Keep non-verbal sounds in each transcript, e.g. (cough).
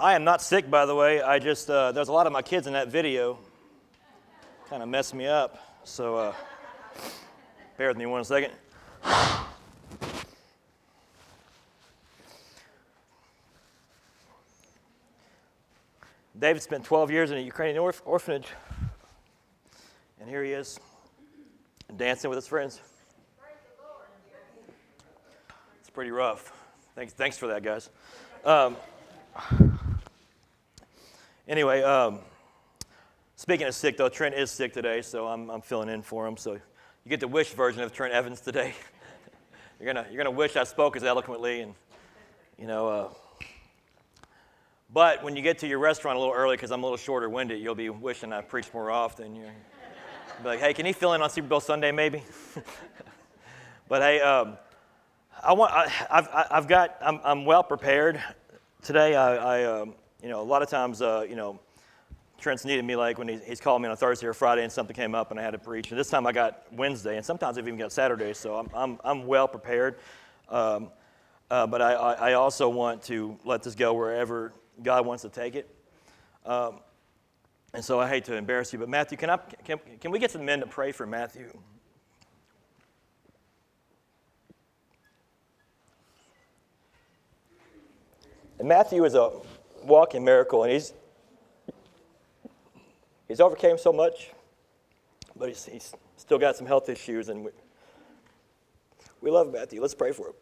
I am not sick, by the way. I just, uh, there's a lot of my kids in that video. Kind of messed me up. So uh, bear with me one second. David spent 12 years in a Ukrainian orph- orphanage. And here he is, dancing with his friends. It's pretty rough. Thanks, thanks for that, guys. Um, anyway, um, speaking of sick, though, Trent is sick today, so I'm, I'm filling in for him. So you get the wish version of Trent Evans today. (laughs) you're gonna you're gonna wish I spoke as eloquently, and you know. Uh, but when you get to your restaurant a little early, because I'm a little shorter winded, you'll be wishing I preached more often. You're be like, hey, can he fill in on Super Bowl Sunday, maybe? (laughs) but hey, um, I want, I, have I've got, I'm, I'm well prepared today. I, I um, you know, a lot of times, uh, you know, Trent's needed me like when he, he's called me on a Thursday or Friday and something came up and I had to preach. And this time I got Wednesday, and sometimes I've even got Saturday, so I'm, I'm, I'm well prepared. Um, uh, but I, I also want to let this go wherever God wants to take it. Um, and so I hate to embarrass you, but Matthew, can, I, can, can we get some men to pray for Matthew? And Matthew is a walking miracle, and he's, he's overcame so much, but he's, he's still got some health issues, and we, we love Matthew. Let's pray for him.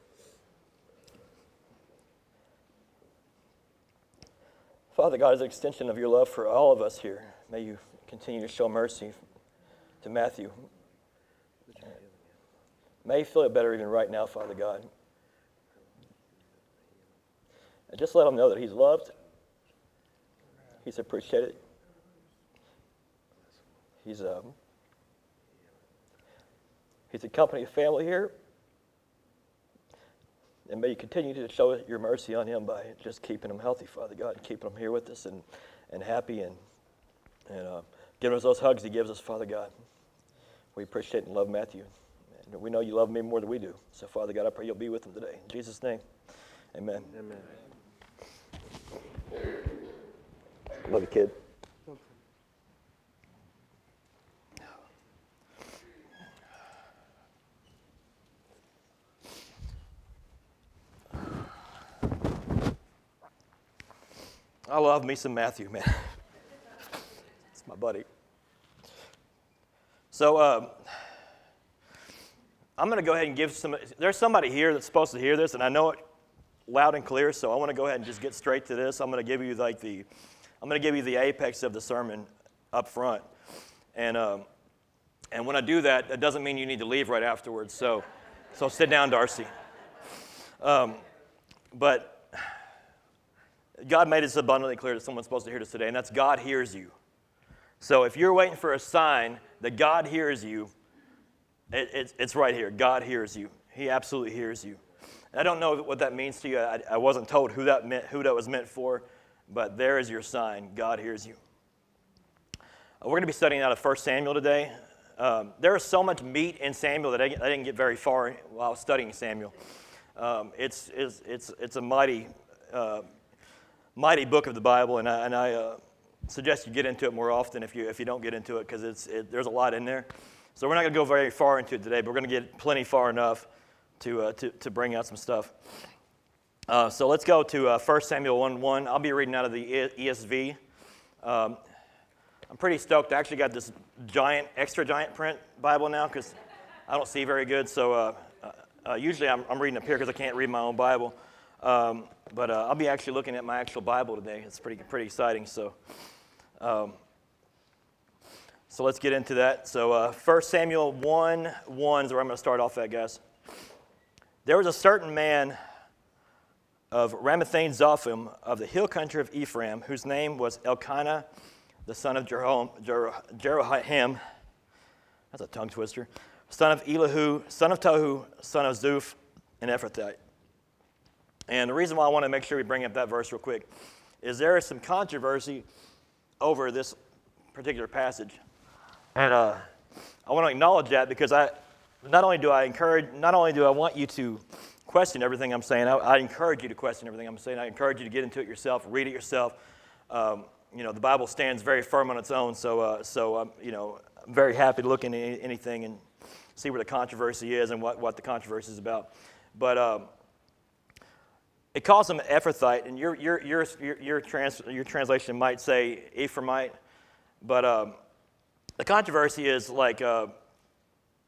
Father God, as an extension of your love for all of us here, may you continue to show mercy to Matthew. May he feel it better even right now, Father God. And just let him know that he's loved, he's appreciated, he's, um, he's a company family here. And may you continue to show your mercy on him by just keeping him healthy, Father God, and keeping him here with us and, and happy and, and uh, giving us those hugs he gives us, Father God. We appreciate and love Matthew. And we know you love me more than we do. So, Father God, I pray you'll be with him today. In Jesus' name, amen. Amen. Love you, kid. I love me some Matthew, man. (laughs) it's my buddy. So um, I'm going to go ahead and give some. There's somebody here that's supposed to hear this, and I know it loud and clear. So I want to go ahead and just get straight to this. I'm going to give you like the, I'm going to give you the apex of the sermon up front, and um, and when I do that, that doesn't mean you need to leave right afterwards. So, so sit down, Darcy. Um, but God made it abundantly clear that someone's supposed to hear this today, and that's God hears you. So if you're waiting for a sign that God hears you, it, it, it's right here. God hears you. He absolutely hears you. I don't know what that means to you. I, I wasn't told who that meant, who that was meant for, but there is your sign. God hears you. Uh, we're going to be studying out of 1 Samuel today. Um, there is so much meat in Samuel that I, I, didn't get very far while I was studying Samuel. Um, it's, it's, it's, it's a mighty uh, mighty book of the Bible, and I, and I uh, suggest you get into it more often if you, if you don't get into it, because it, there's a lot in there. So we're not going to go very far into it today, but we're going to get plenty far enough to, uh, to, to bring out some stuff. Uh, so let's go to uh, 1 Samuel 1 1. I'll be reading out of the ESV. Um, I'm pretty stoked. I actually got this giant, extra giant print Bible now because I don't see very good. So uh, uh, uh, usually I'm, I'm reading up here because I can't read my own Bible. Um, but uh, I'll be actually looking at my actual Bible today. It's pretty, pretty exciting. So, um, so let's get into that. So, uh, 1 Samuel 1 1 is where I'm going to start off at, guys. There was a certain man of Ramathaim Zophim of the hill country of Ephraim, whose name was Elkanah, the son of Jeroham. That's a tongue twister. Son of Elihu, son of Tohu, son of Zuph, an Ephrathite. And the reason why I want to make sure we bring up that verse real quick is there is some controversy over this particular passage. And uh, I want to acknowledge that because I, not only do I encourage, not only do I want you to question everything I'm saying. I, I, encourage you to question everything I'm saying. I encourage you to get into it yourself, read it yourself. Um, you know, the Bible stands very firm on its own, so, uh, so um, you know, I'm very happy to look into anything and see where the controversy is and what, what the controversy is about. But um, it calls him Ephrathite, and your, your, your, your, your, trans, your translation might say Ephraimite, but um, the controversy is like uh,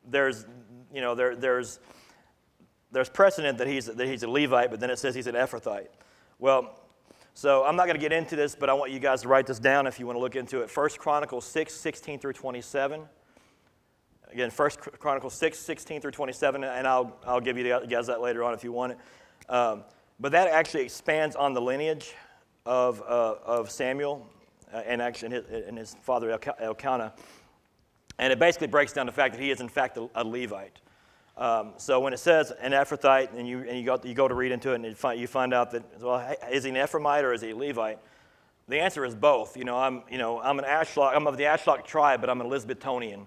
there's, you know, there, there's, there's precedent that he's, that he's a Levite, but then it says he's an Ephrathite. Well, so I'm not going to get into this, but I want you guys to write this down if you want to look into it. First Chronicles 6, 16 through 27. Again, First Chronicles 6, 16 through 27, and I'll, I'll give you guys that later on if you want it. Um, but that actually expands on the lineage of, uh, of Samuel uh, and actually his, and his father Elkanah. And it basically breaks down the fact that he is, in fact, a, a Levite. Um, so when it says an Ephrathite, and you, and you, go, you go to read into it, and you find, you find out that, well, is he an Ephraimite or is he a Levite? The answer is both. You know, I'm, you know, I'm an Ashlock, I'm of the Ashlock tribe, but I'm an Elizabethonian.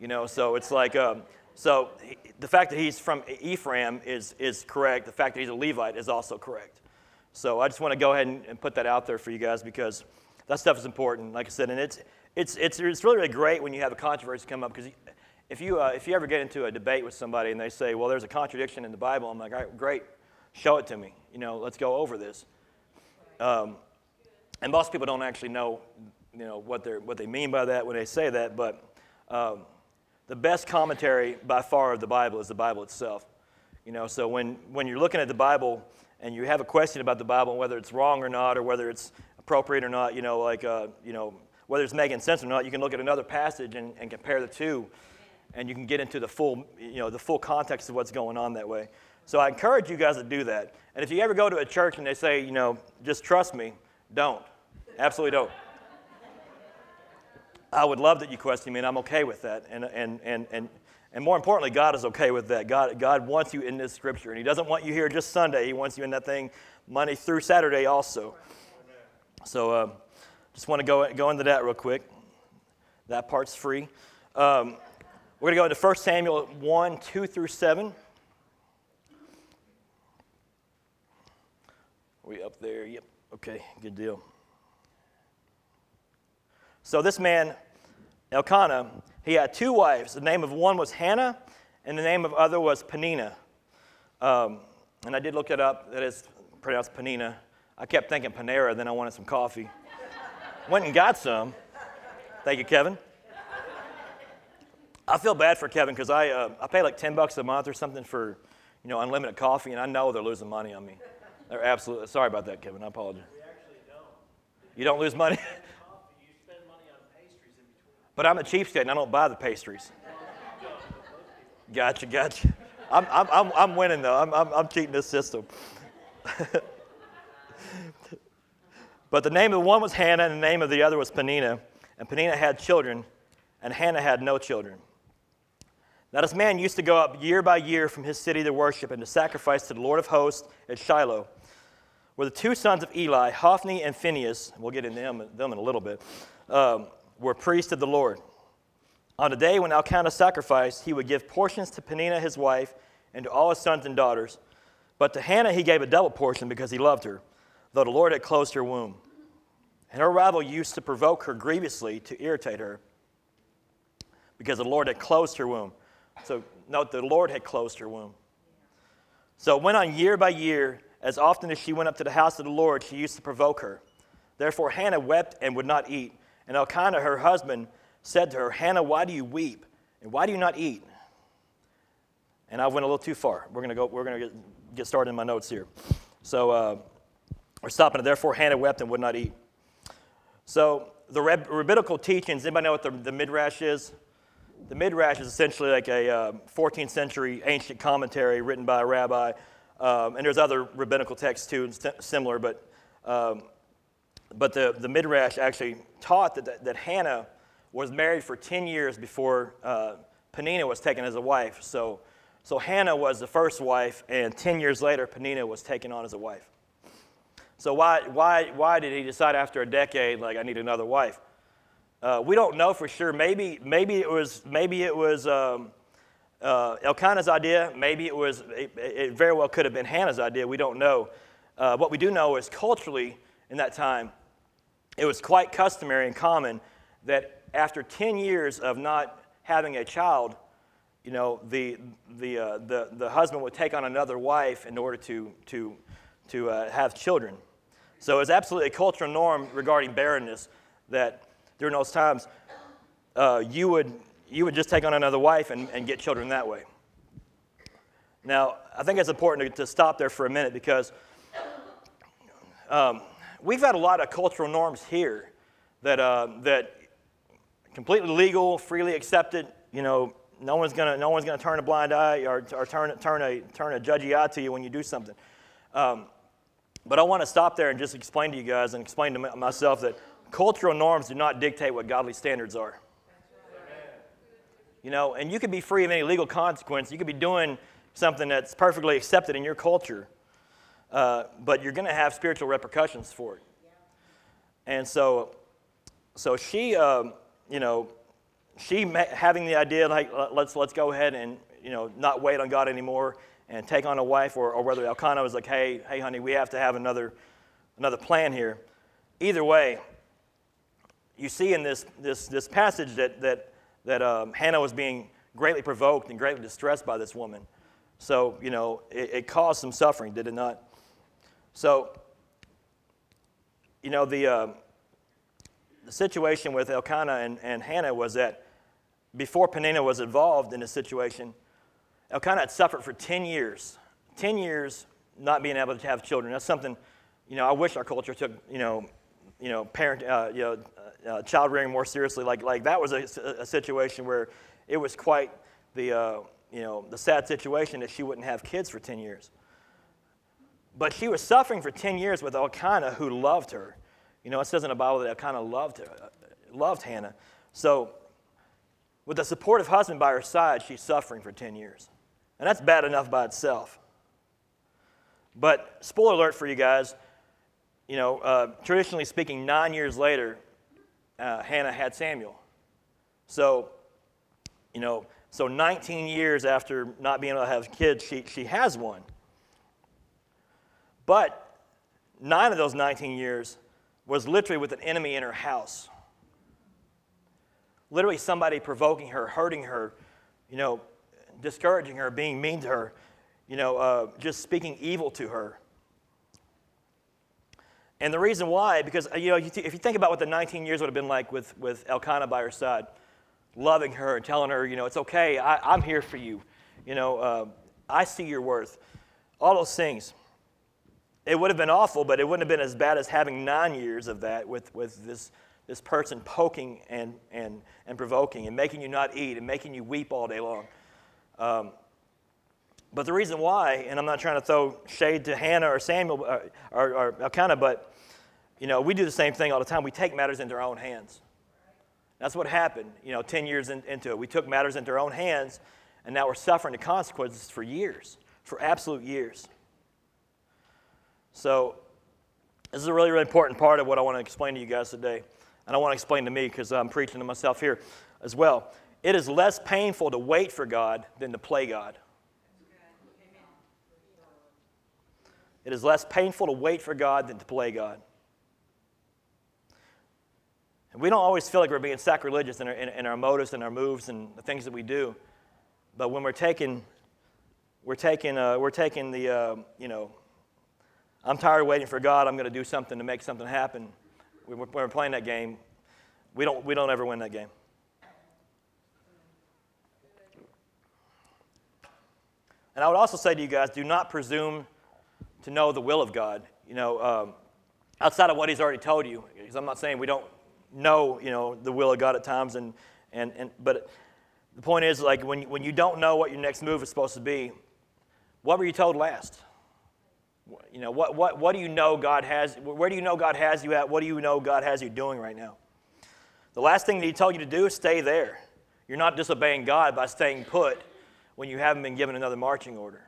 You know, so it's like, um, so he, the fact that he's from Ephraim is, is correct. The fact that he's a Levite is also correct. So I just want to go ahead and, and put that out there for you guys because that stuff is important, like I said, and it's, it's, it's, it's really, really great when you have a controversy come up because if you, uh, if you ever get into a debate with somebody and they say, well, there's a contradiction in the Bible, I'm like, all right, great, show it to me. You know, let's go over this. Um, and most people don't actually know, you know, what, they're, what they mean by that when they say that, but um, the best commentary by far of the Bible is the Bible itself. You know, so when, when you're looking at the Bible and you have a question about the Bible, whether it's wrong or not, or whether it's appropriate or not, you know, like, uh, you know, whether it's making sense or not, you can look at another passage and, and compare the two and you can get into the full, you know, the full context of what's going on that way. So I encourage you guys to do that. And if you ever go to a church and they say, you know, just trust me, don't. Absolutely don't. I would love that you question me, and I'm okay with that. And, and, and, and, and more importantly, God is okay with that. God, God wants you in this scripture, and He doesn't want you here just Sunday. He wants you in that thing Monday through Saturday also. So uh, just want to go, go into that real quick. That part's free. Um, we're going to go into 1 Samuel 1 2 through 7. Are we up there? Yep. Okay, good deal. So this man, Elkanah, he had two wives. The name of one was Hannah, and the name of other was Penina. Um, and I did look it up. That is pronounced Penina. I kept thinking Panera, then I wanted some coffee. Went and got some. Thank you, Kevin. I feel bad for Kevin because I, uh, I pay like 10 bucks a month or something for, you know, unlimited coffee, and I know they're losing money on me. They're absolutely, sorry about that, Kevin. I apologize. We actually don't. You don't lose money? you spend money on pastries in between. But I'm a cheapskate and I don't buy the pastries. Gotcha, gotcha. I'm, I'm, I'm, I'm winning though. I'm, I'm, I'm cheating this system. (laughs) but the name of the one was Hannah and the name of the other was Penina. And Penina had children, and Hannah had no children. Now, this man used to go up year by year from his city to worship and to sacrifice to the Lord of hosts at Shiloh, where the two sons of Eli, Hophni and Phinehas, we'll get into them, them in a little bit, um, were priests of the Lord. On the day when Elkanah sacrificed, he would give portions to Peninnah, his wife and to all his sons and daughters. But to Hannah he gave a double portion because he loved her, though the Lord had closed her womb. And her rival used to provoke her grievously to irritate her because the Lord had closed her womb. So note the Lord had closed her womb. So it went on year by year. As often as she went up to the house of the Lord, she used to provoke her. Therefore Hannah wept and would not eat. And Elkanah, her husband, said to her, Hannah, why do you weep? And why do you not eat? And I went a little too far. We're going to go, we're going to get started in my notes here. So uh, we're stopping. Therefore Hannah wept and would not eat. So the rabbinical teachings, anybody know what the, the midrash is? The Midrash is essentially like a uh, 14th century ancient commentary written by a rabbi. Um, and there's other rabbinical texts too, similar, but, um, but the, the Midrash actually taught that, that, that, Hannah was married for 10 years before uh, Penina was taken as a wife. So, so Hannah was the first wife, and 10 years later, Penina was taken on as a wife. So why, why, why did he decide after a decade, like, I need another wife? Uh, we don't know for sure. Maybe, maybe it was, maybe it was um, uh, Elkanah's idea. Maybe it was, it, it very well could have been Hannah's idea. We don't know. Uh, what we do know is culturally in that time, it was quite customary and common that after 10 years of not having a child, you know, the, the, uh, the, the husband would take on another wife in order to, to, to uh, have children. So it was absolutely a cultural norm regarding barrenness that during those times, uh, you, would, you would just take on another wife and, and get children that way. Now, I think it's important to, to stop there for a minute because um, we've had a lot of cultural norms here that, uh, that completely legal, freely accepted, you know, no one's gonna, no one's gonna turn a blind eye or, or turn, turn, a, turn a judgy eye to you when you do something. Um, but I want to stop there and just explain to you guys and explain to myself that cultural norms do not dictate what godly standards are. You know, and you could be free of any legal consequence. You could be doing something that's perfectly accepted in your culture, uh, but you're going to have spiritual repercussions for it. And so, so she, um, you know, she having the idea like let's let's go ahead and you know not wait on God anymore and take on a wife, or, or whether Elkanah was like, hey, hey, honey, we have to have another another plan here. Either way, you see in this this this passage that that that um, Hannah was being greatly provoked and greatly distressed by this woman. So you know it, it caused some suffering, did it not? So you know the. Uh, the situation with Elkanah and, and Hannah was that before Peninnah was involved in this situation, Elkanah had suffered for 10 years. 10 years not being able to have children. That's something, you know, I wish our culture took, you know, you know, parent, uh, you know, uh, uh, child rearing more seriously. Like, like that was a, a situation where it was quite the, uh, you know, the sad situation that she wouldn't have kids for 10 years. But she was suffering for 10 years with Elkanah, who loved her. You know, it says in the Bible that Elkanah loved her, uh, loved Hannah. So with a supportive husband by her side, she's suffering for 10 years. And that's bad enough by itself. But, spoiler alert for you guys, you know, uh, traditionally speaking, nine years later, uh, Hannah had Samuel. So, you know, so 19 years after not being able to have kids, she, she has one. But nine of those 19 years was literally with an enemy in her house literally somebody provoking her, hurting her, you know, discouraging her, being mean to her, you know, uh, just speaking evil to her. And the reason why, because, you know, if you think about what the 19 years would have been like with, with Elkanah by her side, loving her and telling her, you know, it's okay, I, am here for you. You know, uh, I see your worth. All those things. It would have been awful, but it wouldn't have been as bad as having nine years of that with, with this this person poking and, and, and provoking and making you not eat and making you weep all day long. Um, but the reason why, and I'm not trying to throw shade to Hannah or Samuel uh, or, or, or Elkanah, but you know, we do the same thing all the time. We take matters into our own hands. That's what happened, you know, 10 years in, into it. We took matters into our own hands, and now we're suffering the consequences for years, for absolute years. So, this is a really, really important part of what I want to explain to you guys today and I want to explain to me because I'm preaching to myself here as well. It is less painful to wait for God than to play God. It is less painful to wait for God than to play God. And we don't always feel like we're being sacrilegious in our, in, in our motives and our moves and the things that we do. But when we're taking, we're taking, uh, we're taking the, uh, you know, I'm tired of waiting for God, I'm going to do something to make something happen when we're playing that game, we don't, we don't ever win that game. And I would also say to you guys, do not presume to know the will of God. You know, um, outside of what He's already told you. Because I'm not saying we don't know, you know, the will of God at times. And, and, and but the point is, like, when, when you don't know what your next move is supposed to be, what were you told last? You know, what, what, what do you know God has, where do you know God has you at? What do you know God has you doing right now? The last thing that He told you to do is stay there. You're not disobeying God by staying put when you haven't been given another marching order.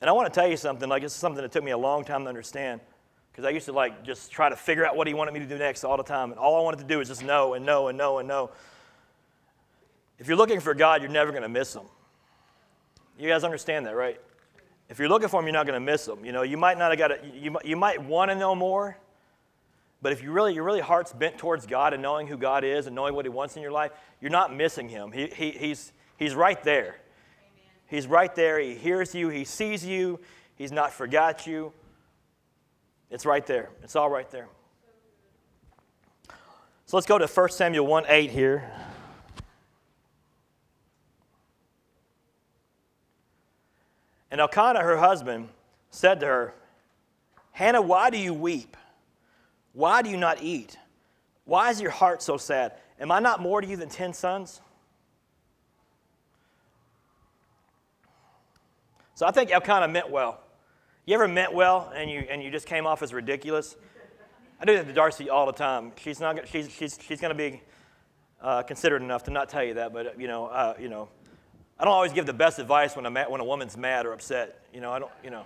And I want to tell you something, like this is something that took me a long time to understand. Because I used to like just try to figure out what he wanted me to do next all the time. And all I wanted to do was just know and know and know and know. If you're looking for God, you're never going to miss him. You guys understand that, right? If you're looking for him, you're not going to miss him. You know, you might not have got it. You, you might want to know more, but if you really, your really heart's bent towards God and knowing who God is and knowing what He wants in your life, you're not missing Him. He, he, he's, he's right there. He's right there. He hears you. He sees you. He's not forgot you. It's right there. It's all right there. So let's go to 1 Samuel 1 8 here. And Elkanah, her husband, said to her, Hannah, why do you weep? Why do you not eat? Why is your heart so sad? Am I not more to you than ten sons? So I think Elkanah meant well. You ever meant well and you, and you just came off as ridiculous? I do that to Darcy all the time. She's, not, she's, she's, she's going to be uh, considerate enough to not tell you that, but you know, uh, you know, I don't always give the best advice when, at, when a woman's mad or upset. You know, I don't, you know.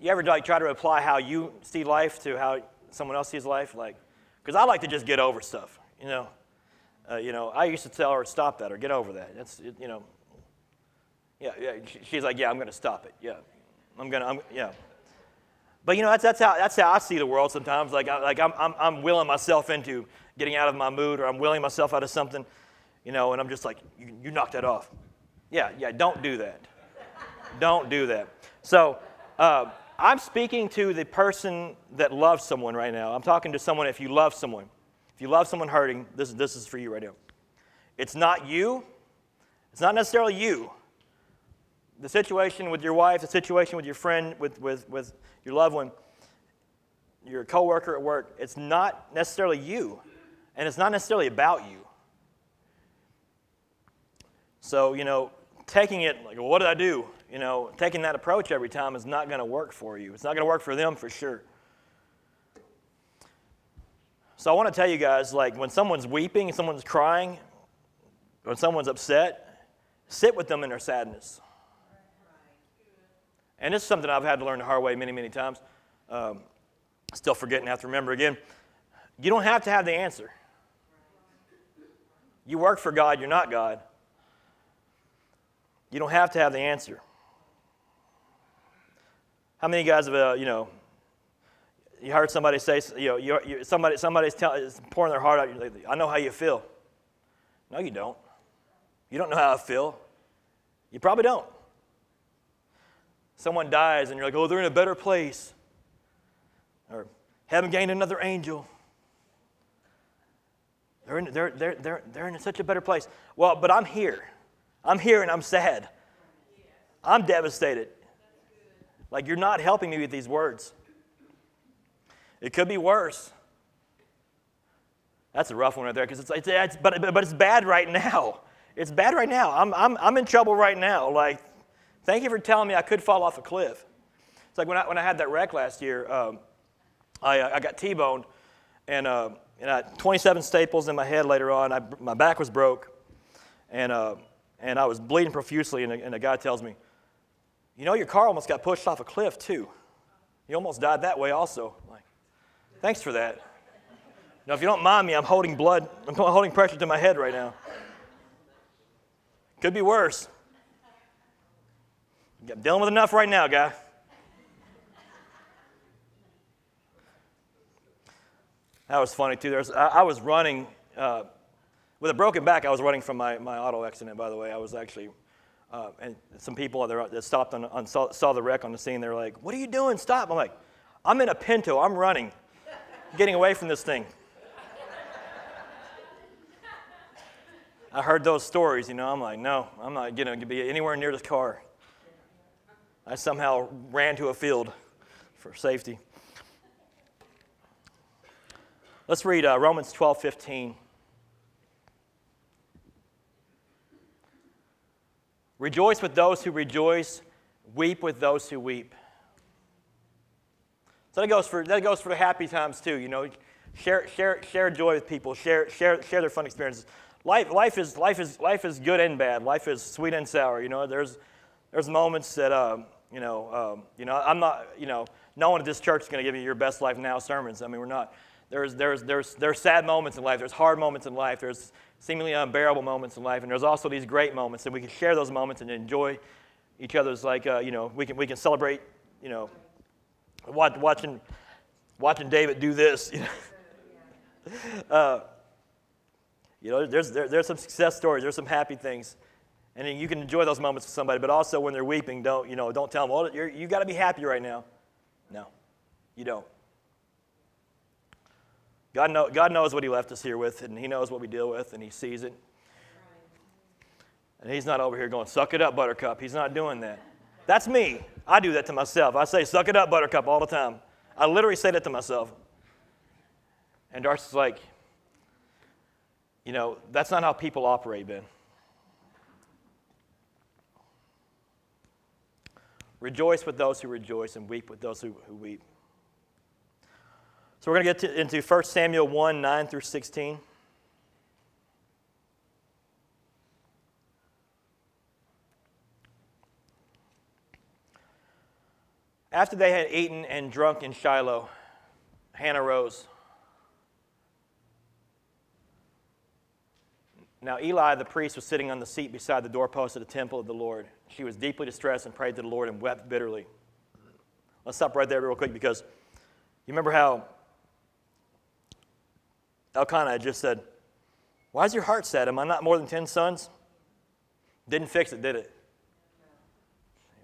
You ever like try to apply how you see life to how someone else sees life? Like, because I like to just get over stuff. You know, uh, you know, I used to tell her stop that or get over that. That's you know. Yeah, yeah. She's like, yeah, I'm going to stop it. Yeah, I'm gonna, I'm, yeah. But you know, that's, that's how that's how I see the world sometimes. Like, I, like I'm, I'm, I'm willing myself into getting out of my mood, or I'm willing myself out of something you know, and I'm just like, you, you knock that off. Yeah, yeah, don't do that. don't do that. So, uh, I'm speaking to the person that loves someone right now. I'm talking to someone if you love someone. If you love someone hurting, this, this is for you right now. It's not you, it's not necessarily you. The situation with your wife, the situation with your friend, with, with, with your loved one, your coworker at work, it's not necessarily you, and it's not necessarily about you. So, you know, taking it like, well, what did I do? You know, taking that approach every time is not going to work for you. It's not going to work for them for sure. So I want to tell you guys like when someone's weeping, someone's crying, when someone's upset, sit with them in their sadness. And this is something I've had to learn the hard way many, many times. Um, still forgetting, have to remember again. You don't have to have the answer. You work for God, you're not God. You don't have to have the answer. How many guys have, uh, you know, you heard somebody say, you know, you, you, somebody, somebody's tell, pouring their heart out. Like, I know how you feel. No, you don't. You don't know how I feel. You probably don't. Someone dies and you're like, oh, they're in a better place. Or haven't gained another angel. They're in, they're, they're, they're, they're in such a better place. Well, but I'm here. I'm here and I'm sad. I'm devastated. Like, you're not helping me with these words. It could be worse. That's a rough one right there because it's, it's, it's, but, but it's bad right now. It's bad right now. I'm, I'm, I'm in trouble right now. Like, thank you for telling me I could fall off a cliff. It's like when I, when I had that wreck last year, um, I, I got T boned and, uh, and I had 27 staples in my head later on. I, my back was broke. And uh, and I was bleeding profusely, and a, and a guy tells me, You know, your car almost got pushed off a cliff, too. You almost died that way, also. I'm like, thanks for that. Now, if you don't mind me, I'm holding blood, I'm holding pressure to my head right now. Could be worse. I'm dealing with enough right now, guy. That was funny too. There's, I, I was running uh, with a broken back, I was running from my, my auto accident, by the way. I was actually, uh, and some people that stopped on, on saw, saw, the wreck on the scene. They're like, What are you doing? Stop. I'm like, I'm in a Pinto. I'm running, getting away from this thing. I heard those stories, you know. I'm like, No, I'm not going to be anywhere near this car. I somehow ran to a field for safety. Let's read uh, Romans 12 15. Rejoice with those who rejoice, weep with those who weep. So that goes for, that goes for the happy times too, you know. Share, share, share joy with people, share, share, share their fun experiences. Life, life, is, life, is, life is good and bad. Life is sweet and sour. You know, there's, there's moments that, um, you know, um, you know, I'm not, you know, no one at this church is going to give you your best life now sermons. I mean, we're not. There's, there's, there's, there's sad moments in life, there's hard moments in life, there's seemingly unbearable moments in life, and there's also these great moments, and we can share those moments and enjoy each other's, like, uh, you know, we can, we can celebrate, you know, watch, watching, watching David do this, (laughs) you know. uh, you know, there's, there, there's some success stories, there's some happy things. And you can enjoy those moments with somebody, but also when they're weeping, don't, you know, don't tell them, well, you're, you got to be happy right now. No, you don't. God, know, God knows what He left us here with, and He knows what we deal with, and He sees it. And He's not over here going, suck it up, Buttercup. He's not doing that. That's me. I do that to myself. I say, suck it up, Buttercup, all the time. I literally say that to myself. And Darcy's like, you know, that's not how people operate, Ben. Rejoice with those who rejoice and weep with those who, who weep. So we're going to get into 1 Samuel 1 9 through 16. After they had eaten and drunk in Shiloh, Hannah rose. Now, Eli the priest was sitting on the seat beside the doorpost of the temple of the Lord. She was deeply distressed and prayed to the Lord and wept bitterly. Let's stop right there real quick because you remember how Elkanah just said, Why is your heart sad? Am I not more than 10 sons? Didn't fix it, did it?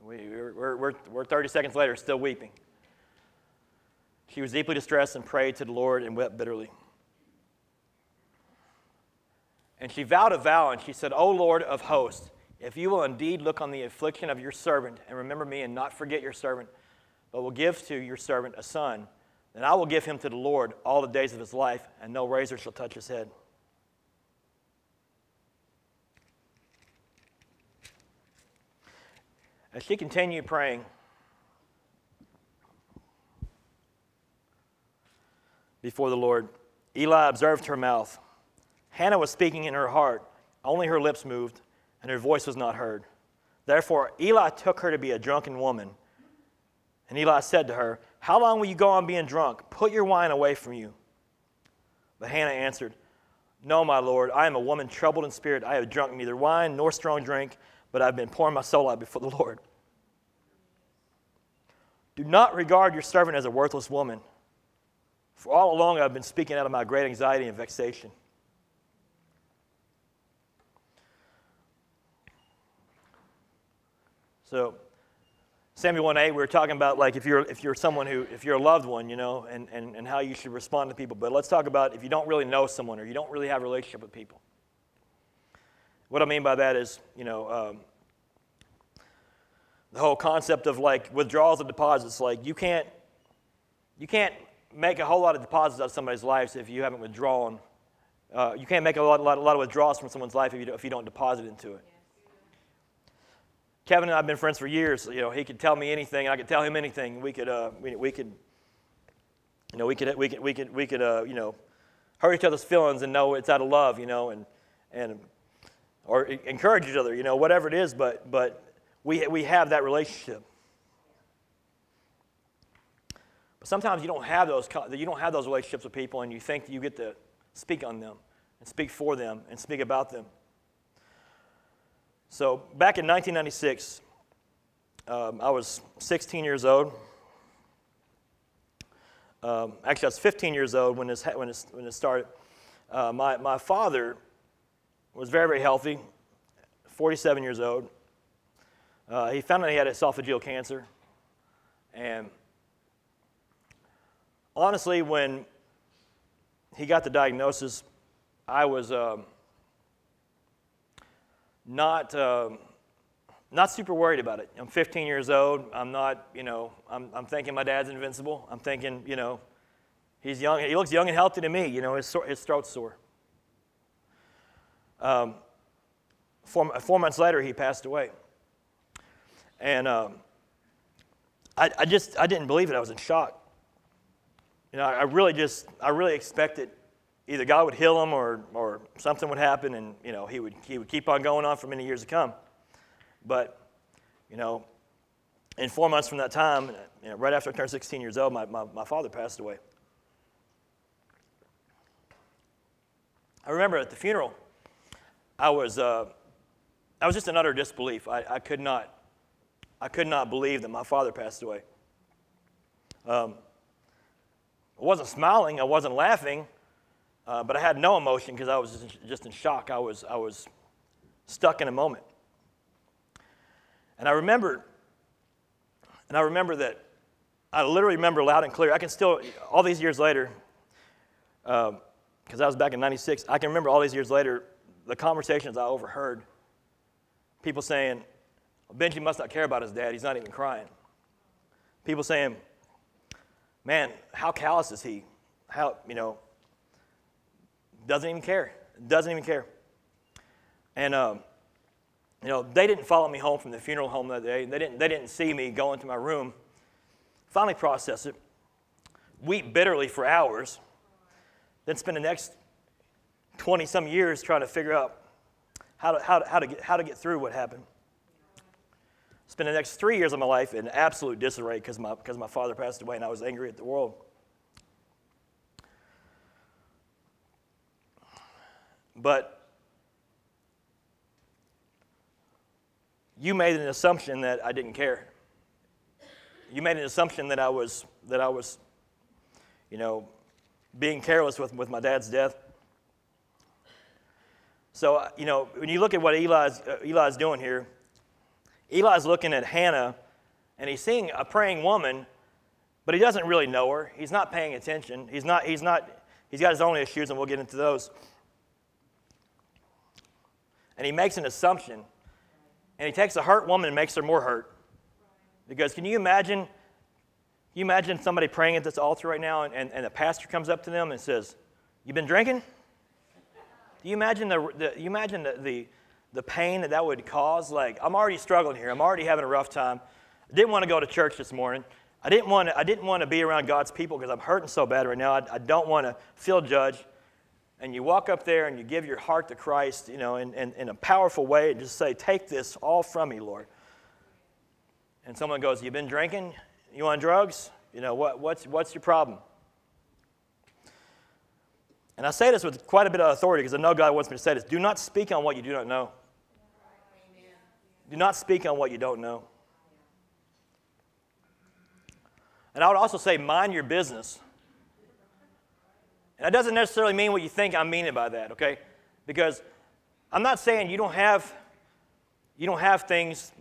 We, we're, we're, we're 30 seconds later still weeping. She was deeply distressed and prayed to the Lord and wept bitterly. And she vowed a vow, and she said, O Lord of hosts, if you will indeed look on the affliction of your servant and remember me and not forget your servant, but will give to your servant a son, then I will give him to the Lord all the days of his life, and no razor shall touch his head. As she continued praying, before the Lord, Eli observed her mouth. Hannah was speaking in her heart, only her lips moved, and her voice was not heard. Therefore, Eli took her to be a drunken woman. And Eli said to her, How long will you go on being drunk? Put your wine away from you. But Hannah answered, No, my Lord, I am a woman troubled in spirit. I have drunk neither wine nor strong drink, but I've been pouring my soul out before the Lord. Do not regard your servant as a worthless woman, for all along I've been speaking out of my great anxiety and vexation. So, Samuel 1 8, we were talking about like if you're, if you're someone who, if you're a loved one, you know, and, and, and how you should respond to people. But let's talk about if you don't really know someone or you don't really have a relationship with people. What I mean by that is, you know, um, the whole concept of like withdrawals and deposits. Like you can't, you can't make a whole lot of deposits out of somebody's life if you haven't withdrawn. Uh, you can't make a lot, lot, a lot of withdrawals from someone's life if you, if you don't deposit into it. Kevin and I have been friends for years. You know, he could tell me anything, I could tell him anything. We could, uh, we, we could, you know, we could, we could, we could, we could, uh, you know, hurt each other's feelings and know it's out of love, you know, and and or encourage each other, you know, whatever it is. But but we we have that relationship. But sometimes you don't have those you don't have those relationships with people, and you think you get to speak on them and speak for them and speak about them. So back in 1996, um, I was 16 years old. Um, actually, I was 15 years old when this, when this, when this started. Uh, my, my father was very, very healthy, 47 years old. Uh, he found out he had esophageal cancer. And honestly, when he got the diagnosis, I was. Um, not, um, not super worried about it. I'm 15 years old. I'm not, you know, I'm, I'm thinking my dad's invincible. I'm thinking, you know, he's young. He looks young and healthy to me. You know, his, his throat's sore. Um, four, four months later, he passed away. And um, I, I just, I didn't believe it. I was in shock. You know, I really just, I really expected either God would heal him or, or something would happen and, you know, he would, he would keep on going on for many years to come. But, you know, in four months from that time, you know, right after I turned 16 years old, my, my, my father passed away. I remember at the funeral, I was, uh, I was just in utter disbelief. I, I could not, I could not believe that my father passed away. Um, I wasn't smiling, I wasn't laughing, uh, but I had no emotion because I was just, in shock. I was, I was stuck in a moment. And I remember, and I remember that, I literally remember loud and clear. I can still, all these years later, because um, I was back in 96, I can remember all these years later the conversations I overheard. People saying, Benji must not care about his dad, he's not even crying. People saying, man, how callous is he? How, you know, doesn't even care. Doesn't even care. And, um, you know, they didn't follow me home from the funeral home that day. They didn't, they didn't see me go into my room. Finally process it, weep bitterly for hours, then spend the next 20 some years trying to figure out how to, how to, how to, get, how to get through what happened. Spend the next three years of my life in absolute disarray because my, because my father passed away and I was angry at the world. But you made an assumption that I didn't care. You made an assumption that I was, that I was you know, being careless with, with my dad's death. So, uh, you know, when you look at what Eli's, uh, Eli's doing here, Eli's looking at Hannah and he's seeing a praying woman, but he doesn't really know her. He's not paying attention. He's not, he's not, he's got his own issues, and we'll get into those. And he makes an assumption. And he takes a hurt woman and makes her more hurt. Because can you imagine? Can you imagine somebody praying at this altar right now and, and, and the pastor comes up to them and says, You've been drinking? Do you imagine the, the you imagine the, the, the pain that that would cause? Like, I'm already struggling here. I'm already having a rough time. I didn't want to go to church this morning. I didn't want to, I didn't want to be around God's people because I'm hurting so bad right now. I, I don't want to feel judged. And you walk up there and you give your heart to Christ, you know, in, in, in a powerful way and just say, Take this all from me, Lord. And someone goes, You've been drinking? You on drugs? You know, what, what's, what's your problem? And I say this with quite a bit of authority because I know God wants me to say this. Do not speak on what you do not know. Do not speak on what you don't know. And I would also say, mind your business. And that doesn't necessarily mean what you think I'm meaning by that, okay? Because I'm not saying you don't have you don't have things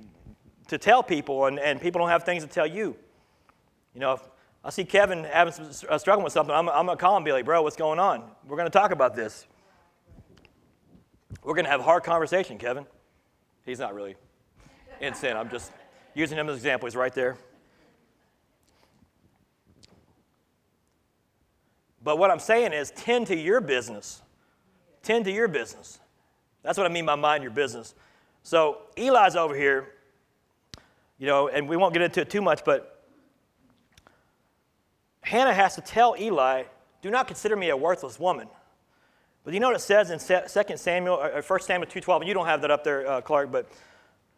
to tell people and, and people don't have things to tell you. You know, if I see Kevin having some, uh, struggling with something, I'm, I'm going to call him and be like, bro, what's going on? We're going to talk about this. We're going to have a hard conversation, Kevin. He's not really in sin. I'm just using him as an example. He's right there. But what I'm saying is tend to your business. Tend to your business. That's what I mean by mind your business. So Eli's over here, you know, and we won't get into it too much, but Hannah has to tell Eli, do not consider me a worthless woman. But you know what it says in 2 Samuel, or 1 Samuel 2.12, and you don't have that up there, uh, Clark, but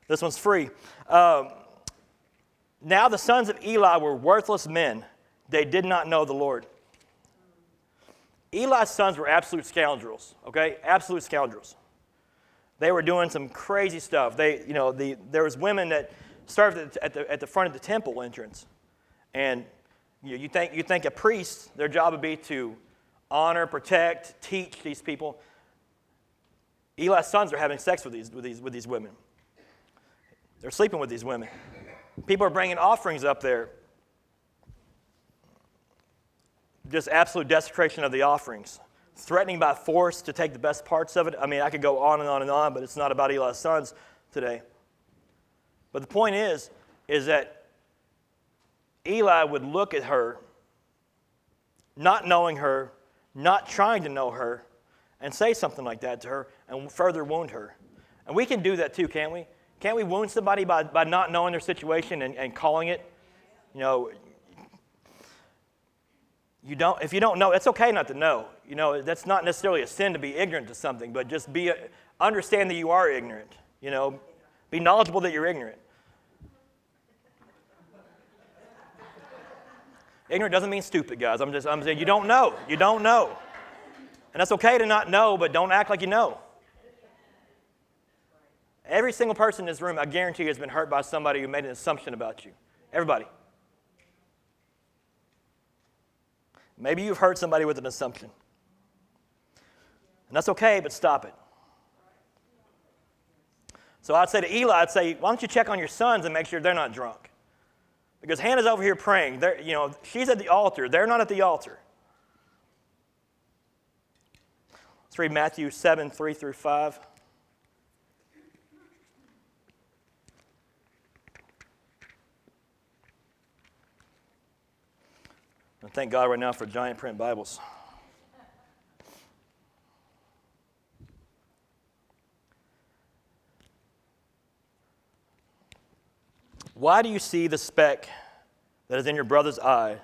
this one's free. Um, now the sons of Eli were worthless men. They did not know the Lord. Eli's sons were absolute scoundrels, okay? Absolute scoundrels. They were doing some crazy stuff. They, you know, the, there was women that served at the, at the front of the temple entrance. And you, know, you, think, you think a priest, their job would be to honor, protect, teach these people. Eli's sons are having sex with these, with these, with these women. They're sleeping with these women. People are bringing offerings up there just absolute desecration of the offerings, threatening by force to take the best parts of it. I mean, I could go on and on and on, but it's not about Eli's sons today. But the point is, is that Eli would look at her, not knowing her, not trying to know her, and say something like that to her and further wound her. And we can do that too, can't we? Can't we wound somebody by, by not knowing their situation and, and calling it? You know, you don't, if you don't know, it's okay not to know. You know, that's not necessarily a sin to be ignorant to something, but just be, understand that you are ignorant. You know, be knowledgeable that you're ignorant. Ignorant doesn't mean stupid, guys. I'm just, I'm saying you don't know. You don't know. And that's okay to not know, but don't act like you know. Every single person in this room, I guarantee you, has been hurt by somebody who made an assumption about you. Everybody. Maybe you've hurt somebody with an assumption. And that's okay, but stop it. So I'd say to Eli, I'd say, why don't you check on your sons and make sure they're not drunk? Because Hannah's over here praying. They're, you know, she's at the altar. They're not at the altar. Let's read Matthew 7, 3 through 5. And thank God right now for giant print Bibles. Why do you see the speck that is in your brother's eye,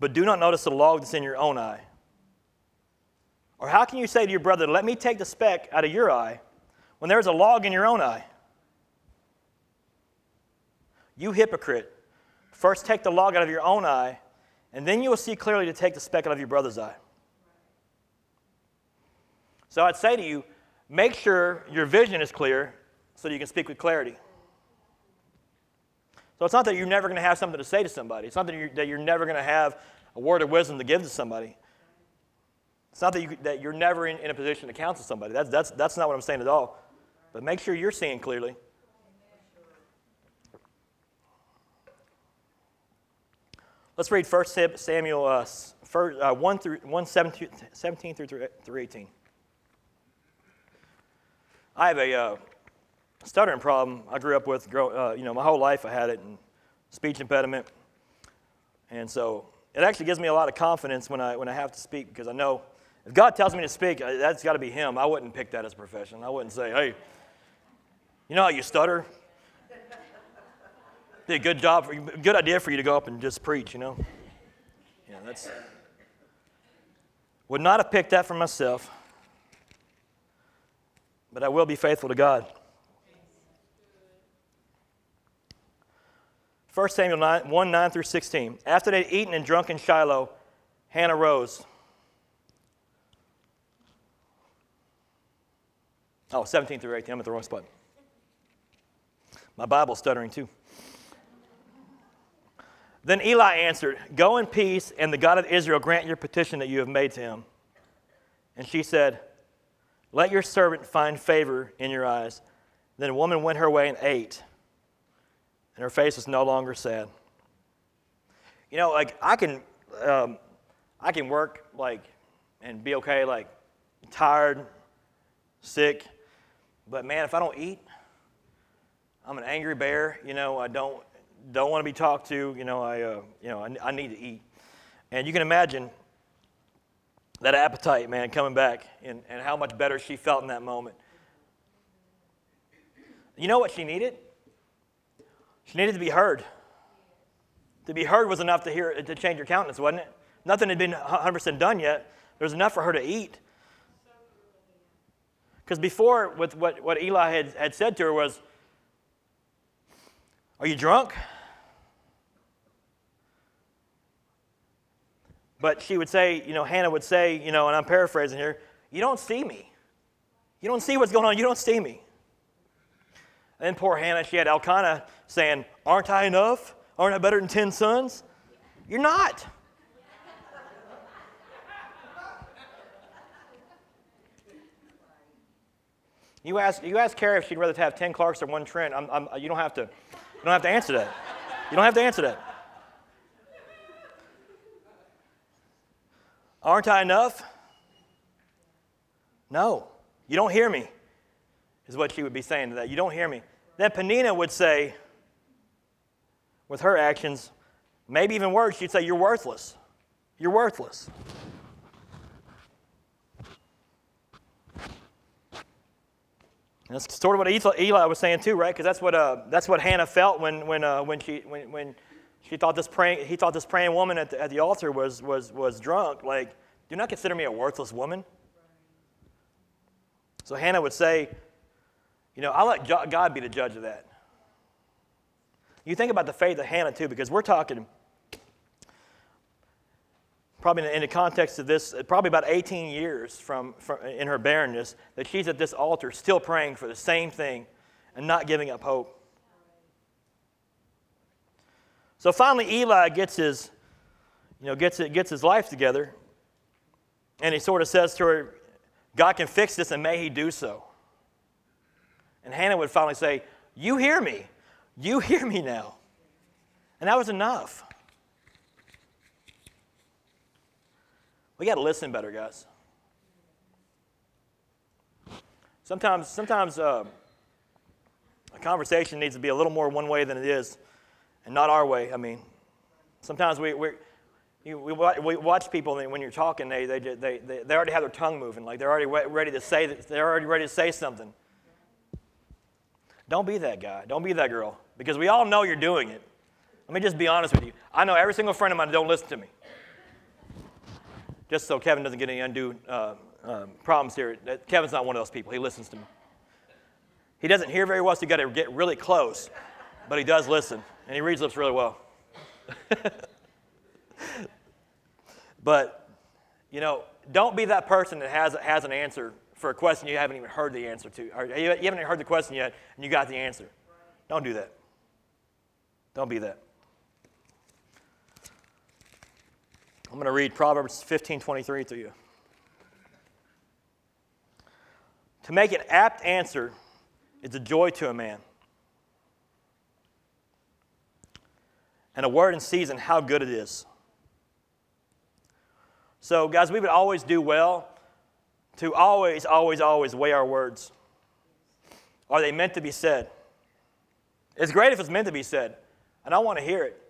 but do not notice the log that's in your own eye? Or how can you say to your brother, Let me take the speck out of your eye, when there is a log in your own eye? You hypocrite, first take the log out of your own eye, and then you will see clearly to take the speck out of your brother's eye. So I'd say to you, make sure your vision is clear so that you can speak with clarity. So it's not that you're never going to have something to say to somebody. It's not that you're, that you're never going to have a word of wisdom to give to somebody. It's not that, you, that you're never in, in a position to counsel somebody. That's, that's, that's not what I'm saying at all. But make sure you're seeing clearly. Let's read 1 Samuel uh, uh, 1 through 1 17, 17 through, through 18. I have a uh, stuttering problem I grew up with, uh, you know, my whole life I had it, and speech impediment. And so it actually gives me a lot of confidence when I, when I have to speak because I know if God tells me to speak, uh, that's got to be Him. I wouldn't pick that as a profession. I wouldn't say, hey, you know how you stutter? Be a good job, for good idea for you to go up and just preach, you know? Yeah, that's. Would not have picked that for myself, but I will be faithful to God. 1 Samuel 9, 1 9 through 16. After they'd eaten and drunk in Shiloh, Hannah rose. Oh, 17 through 18. I'm at the wrong spot. My Bible's stuttering too. Then Eli answered, Go in peace, and the God of Israel grant your petition that you have made to him. And she said, Let your servant find favor in your eyes. Then the woman went her way and ate and her face was no longer sad. You know, like I can, um, I can work like and be okay, like tired, sick, but man, if I don't eat, I'm an angry bear. You know, I don't don't want to be talked to. You know, I uh, you know I, I need to eat, and you can imagine that appetite, man, coming back and, and how much better she felt in that moment. You know what she needed? She needed to be heard. To be heard was enough to, hear, to change her countenance, wasn't it? Nothing had been 100% done yet. There was enough for her to eat. Because before, with what, what Eli had, had said to her was, Are you drunk? But she would say, you know, Hannah would say, you know, and I'm paraphrasing here, You don't see me. You don't see what's going on. You don't see me. And then poor Hannah, she had Elkanah saying, Aren't I enough? Aren't I better than 10 sons? You're not. You ask, you ask Carrie if she'd rather have 10 Clarks or one Trent. I'm, I'm, you, don't have to, don't have to answer that. You don't have to answer that. Aren't I enough? No. You don't hear me is what she would be saying to that. You don't hear me. Then Peninnah would say, with her actions, maybe even worse, she'd say, You're worthless. You're worthless. And that's sort of what Eli was saying too, right? Because that's what uh, that's what Hannah felt when when uh, when she when, when she thought this praying he thought this praying woman at the, at the altar was was was drunk. Like, do not consider me a worthless woman. So Hannah would say, you know, I'll let God be the judge of that. You think about the faith of Hannah too, because we're talking probably in the context of this, probably about 18 years from, from in her barrenness, that she's at this altar still praying for the same thing and not giving up hope. So finally, Eli gets his, you know, gets, it, gets his life together, and he sort of says to her, God can fix this, and may he do so. And Hannah would finally say, You hear me. You hear me now. And that was enough. We got to listen better, guys. Sometimes, sometimes uh, a conversation needs to be a little more one way than it is, and not our way. I mean, sometimes we, we, you, we, we watch people and when you're talking, they, they, they, they, they already have their tongue moving, like they're already ready to say, they're already ready to say something. Don't be that guy. Don't be that girl, because we all know you're doing it. Let me just be honest with you. I know every single friend of mine don't listen to me. Just so Kevin doesn't get any undue uh, um, problems here. Kevin's not one of those people. He listens to me. He doesn't hear very well, so you got to get really close, but he does listen, and he reads lips really well. (laughs) but, you know, don't be that person that has, has an answer for a question you haven't even heard the answer to, or you haven't heard the question yet, and you got the answer. Don't do that. Don't be that. I'm going to read Proverbs 15:23 to you. To make an apt answer is a joy to a man. And a word in season, how good it is. So, guys, we would always do well to always, always, always weigh our words. Are they meant to be said? It's great if it's meant to be said, and I want to hear it.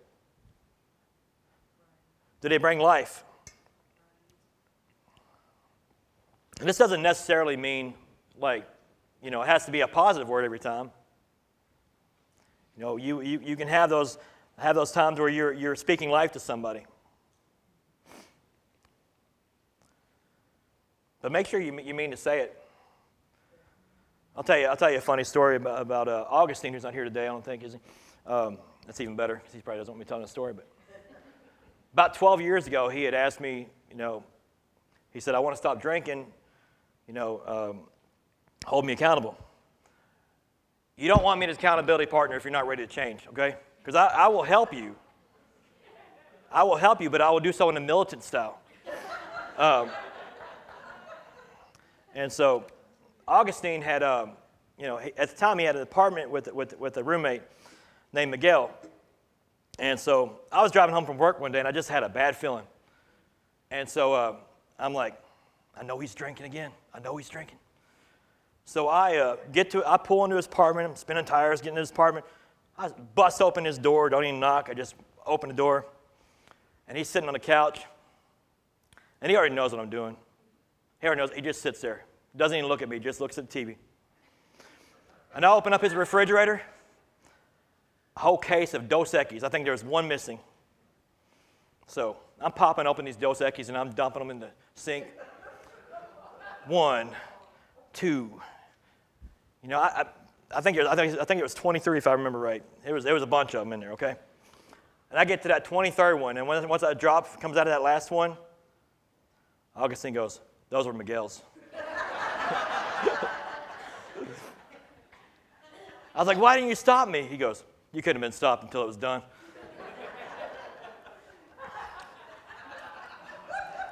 Do they bring life? And this doesn't necessarily mean like, you know, it has to be a positive word every time. You know, you, you, you can have those, have those times where you're, you're speaking life to somebody. But make sure you, you mean to say it. I'll tell you, I'll tell you a funny story about, about uh, Augustine, who's not here today, I don't think, is he? Um, that's even better because he probably doesn't want me telling a story. But about 12 years ago, he had asked me, you know, he said, I want to stop drinking, you know, um, hold me accountable. You don't want me as accountability partner if you're not ready to change, okay? Because I, I will help you. I will help you, but I will do so in a militant style. Um, and so Augustine had, um, you know, at the time he had an apartment with, with, with a roommate named Miguel. And so I was driving home from work one day and I just had a bad feeling. And so uh, I'm like, I know he's drinking again. I know he's drinking. So I uh, get to, I pull into his apartment, I'm spinning tires, getting to his apartment. I bust open his door, don't even knock. I just open the door. And he's sitting on the couch. And he already knows what I'm doing. He already knows. He just sits there. Doesn't even look at me, just looks at the TV. And I open up his refrigerator, a whole case of Dos Equis. I think there's one missing. So I'm popping open these Dos Equis and I'm dumping them in the sink. One, two. You know, I, I, I think, was, I, think, I think it was 23 if I remember right. It was, there was a bunch of them in there, okay? And I get to that 23rd one, and once that drop comes out of that last one, Augustine goes, Those were Miguel's. (laughs) I was like, Why didn't you stop me? He goes, You couldn't have been stopped until it was done.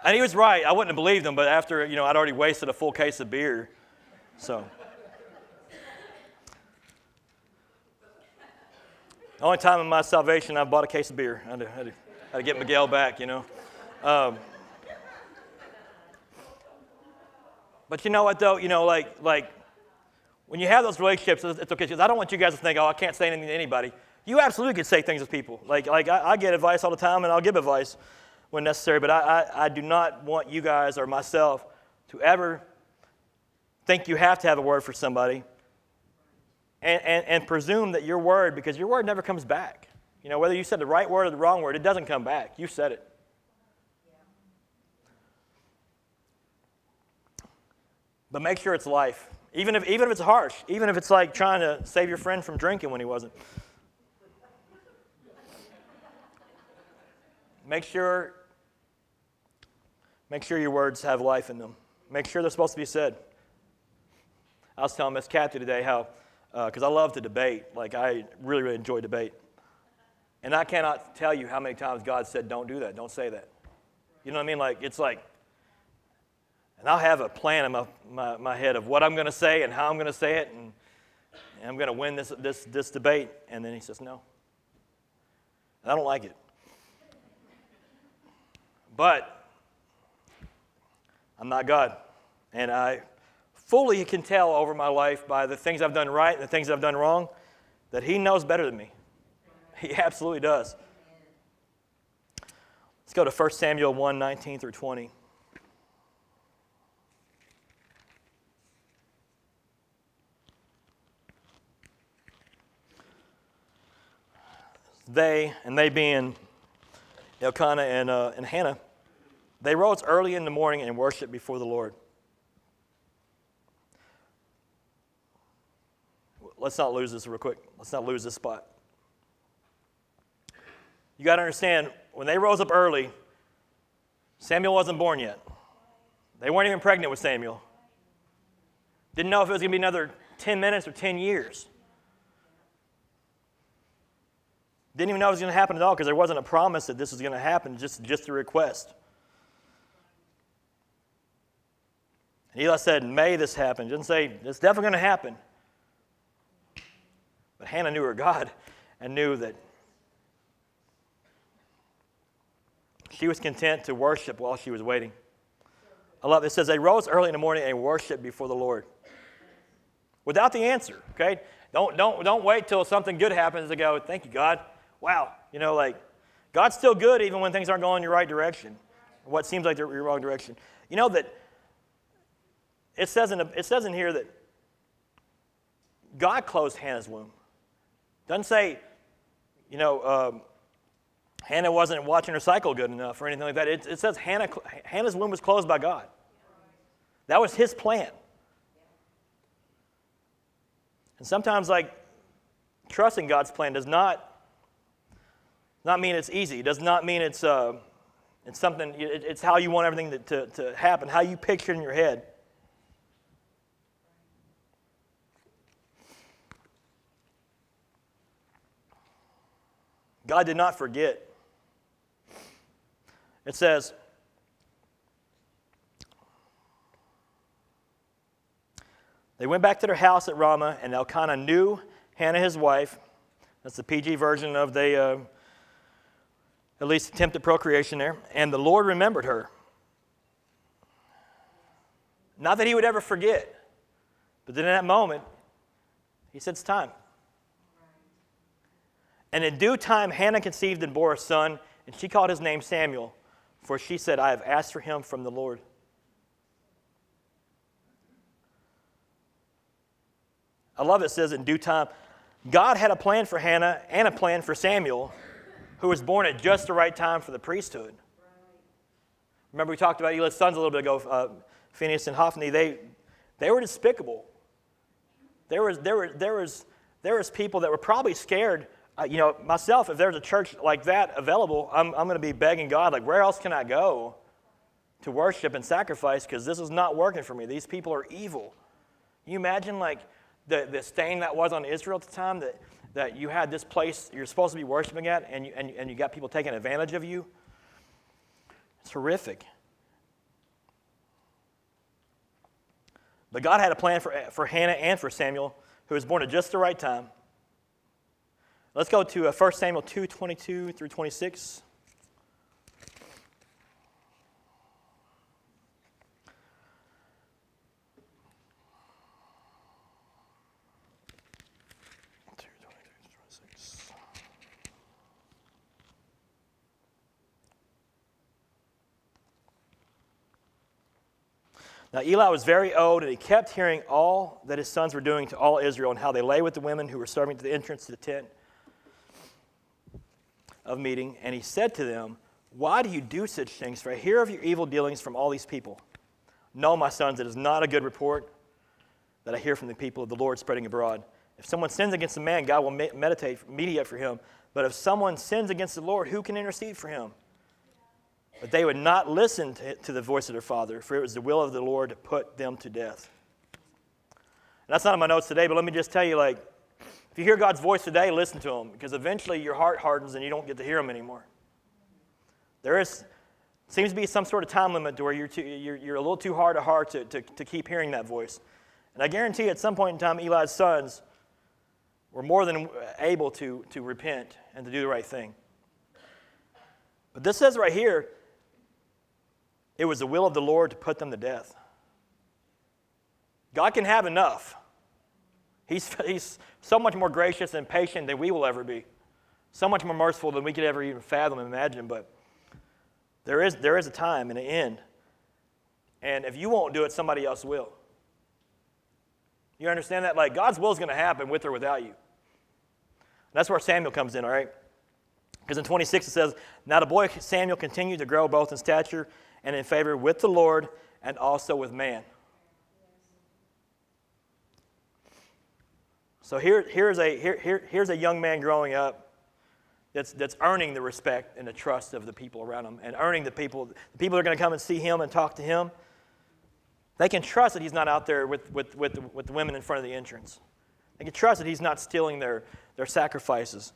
and he was right. I wouldn't have believed him, but after, you know, I'd already wasted a full case of beer. So. The only time in my salvation I bought a case of beer. I had to, I had to, I had to get Miguel back, you know. Um, but you know what, though? You know, like, like when you have those relationships, it's okay. Because I don't want you guys to think, oh, I can't say anything to anybody. You absolutely can say things to people. Like, like I, I get advice all the time, and I'll give advice when necessary. But I, I, I do not want you guys or myself to ever think you have to have a word for somebody and, and, and presume that your word, because your word never comes back. You know, whether you said the right word or the wrong word, it doesn't come back. You said it. But make sure it's life. Even if, even if it's harsh, even if it's like trying to save your friend from drinking when he wasn't. Make sure Make sure your words have life in them. Make sure they're supposed to be said. I was telling Miss Kathy today how, uh, because I love to debate, like I really, really enjoy debate. And I cannot tell you how many times God said, don't do that, don't say that. You know what I mean? Like, it's like, and I'll have a plan in my, my, my head of what I'm going to say and how I'm going to say it, and, and I'm going to win this, this, this debate. And then he says, no. And I don't like it. But I'm not God. And I fully can tell over my life by the things I've done right and the things I've done wrong that He knows better than me. He absolutely does. Let's go to 1 Samuel 1 19 through 20. They, and they being Elkanah and, uh, and Hannah, they rose early in the morning and worshiped before the Lord. Let's not lose this real quick. Let's not lose this spot. You got to understand, when they rose up early, Samuel wasn't born yet. They weren't even pregnant with Samuel. Didn't know if it was going to be another 10 minutes or 10 years. Didn't even know it was going to happen at all because there wasn't a promise that this was going to happen, just, just a request. And Eli said, May this happen. Didn't say, it's definitely going to happen. But Hannah knew her God and knew that she was content to worship while she was waiting. I love it. It says they rose early in the morning and worshiped before the Lord. Without the answer, okay? Don't, don't, don't wait till something good happens to go, thank you, God. Wow. You know, like, God's still good even when things aren't going in your right direction. or What seems like your wrong direction. You know that it says in, it says in here that God closed Hannah's womb. Doesn't say, you know, um, Hannah wasn't watching her cycle good enough or anything like that. It, it says Hannah, Hannah's womb was closed by God. That was his plan. And sometimes, like, trusting God's plan does not, not mean it's easy. It does not mean it's, uh, it's something, it, it's how you want everything to, to, to happen, how you picture in your head. God did not forget. It says, They went back to their house at Ramah, and Elkanah knew Hannah, his wife. That's the PG version of the, uh, at least attempted procreation there. And the Lord remembered her. Not that he would ever forget, but then in that moment, he said, It's time. And in due time, Hannah conceived and bore a son, and she called his name Samuel, for she said, I have asked for him from the Lord. I love it, it says in due time. God had a plan for Hannah and a plan for Samuel, who was born at just the right time for the priesthood. Remember, we talked about Eli's sons a little bit ago, uh, Phinehas and Hophni. They, they were despicable. There was, there, were, there, was, there was people that were probably scared. Uh, you know, myself, if there's a church like that available, I'm, I'm going to be begging God, like, where else can I go to worship and sacrifice? Because this is not working for me. These people are evil. You imagine, like, the, the stain that was on Israel at the time, that, that you had this place you're supposed to be worshiping at, and you, and, and you got people taking advantage of you? It's horrific. But God had a plan for, for Hannah and for Samuel, who was born at just the right time. Let's go to uh, 1 Samuel 2 22 through 26. Now, Eli was very old, and he kept hearing all that his sons were doing to all Israel and how they lay with the women who were serving at the entrance to the tent of meeting. And he said to them, Why do you do such things? For I hear of your evil dealings from all these people. No, my sons, it is not a good report that I hear from the people of the Lord spreading abroad. If someone sins against a man, God will meditate, mediate for him. But if someone sins against the Lord, who can intercede for him? But they would not listen to, the voice of their father, for it was the will of the Lord to put them to death. And that's not in my notes today, but let me just tell you like, if you hear God's voice today, listen to him, because eventually your heart hardens and you don't get to hear him anymore. There is, seems to be some sort of time limit to where you're, too, you're, you're a little too hard of heart to, to, to keep hearing that voice. And I guarantee at some point in time, Eli's sons were more than able to, to repent and to do the right thing. But this says right here, it was the will of the Lord to put them to death. God can have enough. He's, (laughs) he's so much more gracious and patient than we will ever be, so much more merciful than we could ever even fathom and imagine. But there is, there is a time and an end. And if you won't do it, somebody else will. You understand that? Like, God's will is going to happen with or without you. That's where Samuel comes in, all right? Because in 26 it says, Now the boy Samuel continued to grow both in stature and in favor with the Lord and also with man. So here, here's, a, here, here, here's a young man growing up that's, that's earning the respect and the trust of the people around him and earning the people, the people are going to come and see him and talk to him. They can trust that he's not out there with, with, with, with the women in front of the entrance. They can trust that he's not stealing their, their sacrifices.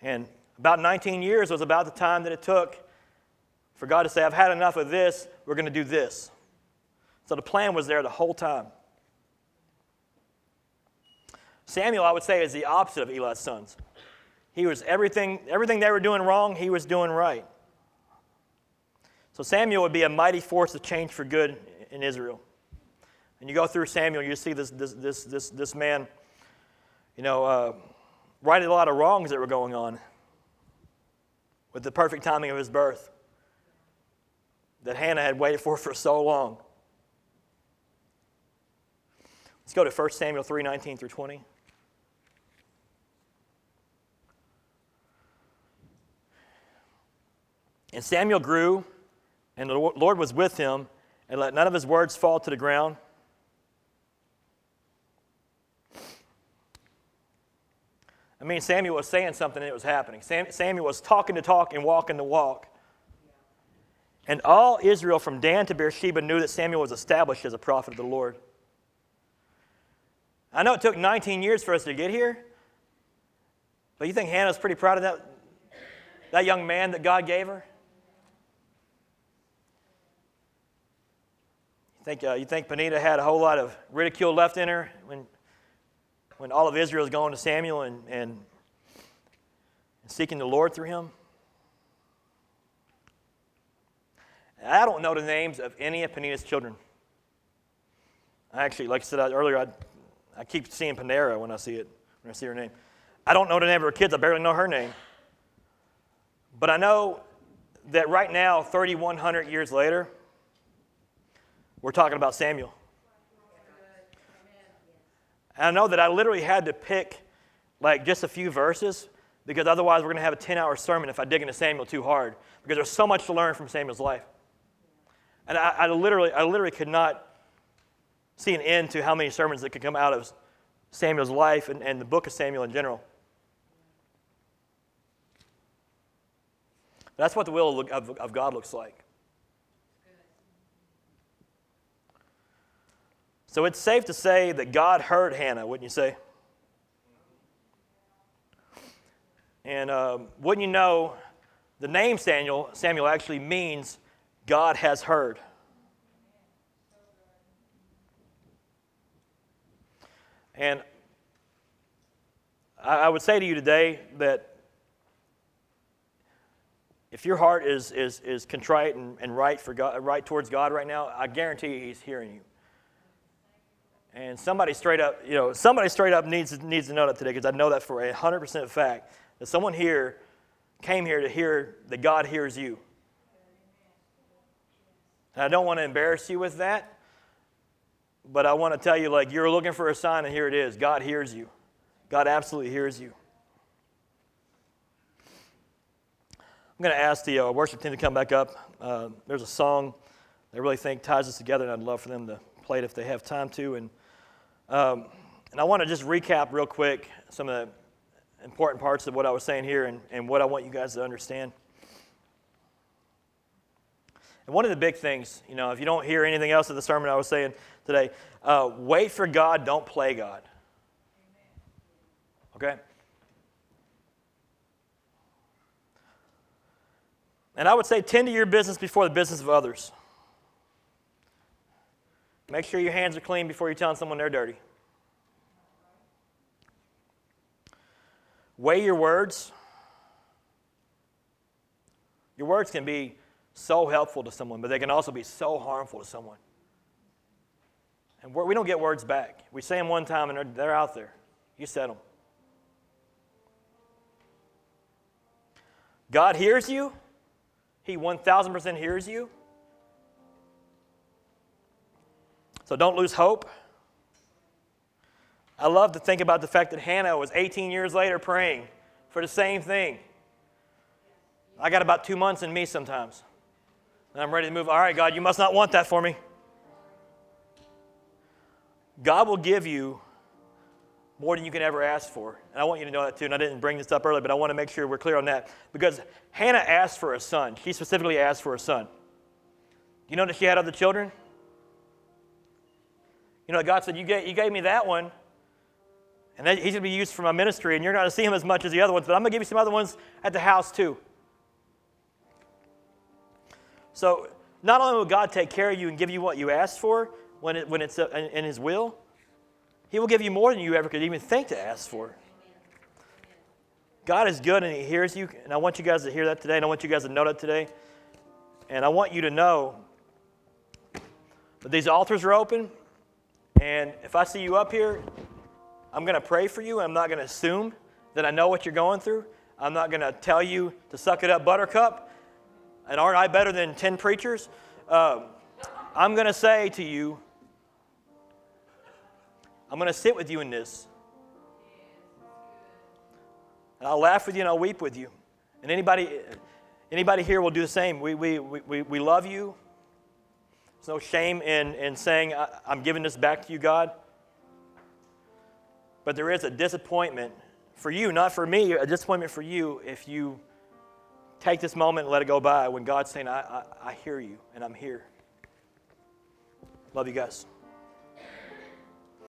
And about 19 years was about the time that it took for God to say, I've had enough of this, we're going to do this. So the plan was there the whole time. Samuel, I would say, is the opposite of Eli's sons. He was everything, everything they were doing wrong, he was doing right. So Samuel would be a mighty force of change for good in Israel. And you go through Samuel, you see this, this, this, this, this man, you know, uh, righted a lot of wrongs that were going on with the perfect timing of his birth that Hannah had waited for for so long. Let's go to 1 Samuel 3 19 through 20. And Samuel grew, and the Lord was with him, and let none of his words fall to the ground. I mean, Samuel was saying something and it was happening. Sam, Samuel was talking to talk and walking to walk. And all Israel from Dan to Beersheba knew that Samuel was established as a prophet of the Lord. I know it took 19 years for us to get here, but you think Hannah's pretty proud of that, that young man that God gave her? You think, uh, you think Penina had a whole lot of ridicule left in her when, when all of Israel is going to Samuel and, and, seeking the Lord through him? I don't know the names of any of Penina's children. I actually, like I said earlier, I I keep seeing Panera when I see it, when I see her name. I don't know the name of her kids. I barely know her name. But I know that right now, 3,100 years later, we're talking about Samuel. And I know that I literally had to pick like just a few verses because otherwise we're going to have a 10 hour sermon if I dig into Samuel too hard because there's so much to learn from Samuel's life. And I, I literally, I literally could not see an end to how many sermons that could come out of Samuel's life and, and the book of Samuel in general. That's what the will of, of God looks like. So it's safe to say that God heard Hannah, wouldn't you say? And um, wouldn't you know, the name Samuel, Samuel actually means God has heard. And I would say to you today that if your heart is, is, is contrite and, and right, for God, right towards God right now, I guarantee He's hearing you. And somebody straight up, you know, somebody straight up needs, needs to know that today because I know that for a 100% fact that someone here came here to hear that God hears you. And I don't want to embarrass you with that, but I want to tell you, like, you're looking for a sign, and here it is. God hears you. God absolutely hears you. I'm going to ask the uh, worship team to come back up. Uh, there's a song I really think ties us together, and I'd love for them to play it if they have time to. And, um, and I want to just recap real quick some of the, important parts of what I was saying here and, and what I want you guys to understand. And one of the big things, you know, if you don't hear anything else of the sermon I was saying today, uh, wait for God, don't play God. Okay? And I would say tend to your business before the business of others. Make sure your hands are clean before you're telling someone they're dirty. Weigh your words. Your words can be so helpful to someone, but they can also be so harmful to someone. And we're, don't get words back. We say them one time and they're out there. You said them. God hears you. He 1000% hears you. So don't lose hope. I love to think about the fact that Hannah was 18 years later praying for the same thing. I got about two months in me sometimes. And I'm ready to move. All right, God, you must not want that for me. God will give you more than you can ever ask for. And I want you to know that too. And I didn't bring this up earlier, but I want to make sure we're clear on that. Because Hannah asked for a son. She specifically asked for a son. You know that she had other children? You know, God said, You gave, you gave me that one, and that, he's going to be used for my ministry, and you're not going to see him as much as the other ones, but I'm going to give you some other ones at the house too. So, not only will God take care of you and give you what you asked for when, it, when it's uh, in, in His will, He will give you more than you ever could even think to ask for. God is good and He hears you, and I want you guys to hear that today, and I want you guys to know that today. And I want you to know that these altars are open, and if I see you up here, I'm going to pray for you. I'm not going to assume that I know what you're going through. I'm not going to tell you to suck it up, buttercup. And aren't I better than 10 preachers? Um, I'm going to say to you, I'm going to sit with you in this. And I'll laugh with you and I'll weep with you. And anybody, anybody here will do the same. We, we, we, we love you. There's no shame in, in saying, I'm giving this back to you, God. But there is a disappointment for you, not for me, a disappointment for you if you take this moment and let it go by when God's saying, I, I, I hear you and I'm here. Love you guys.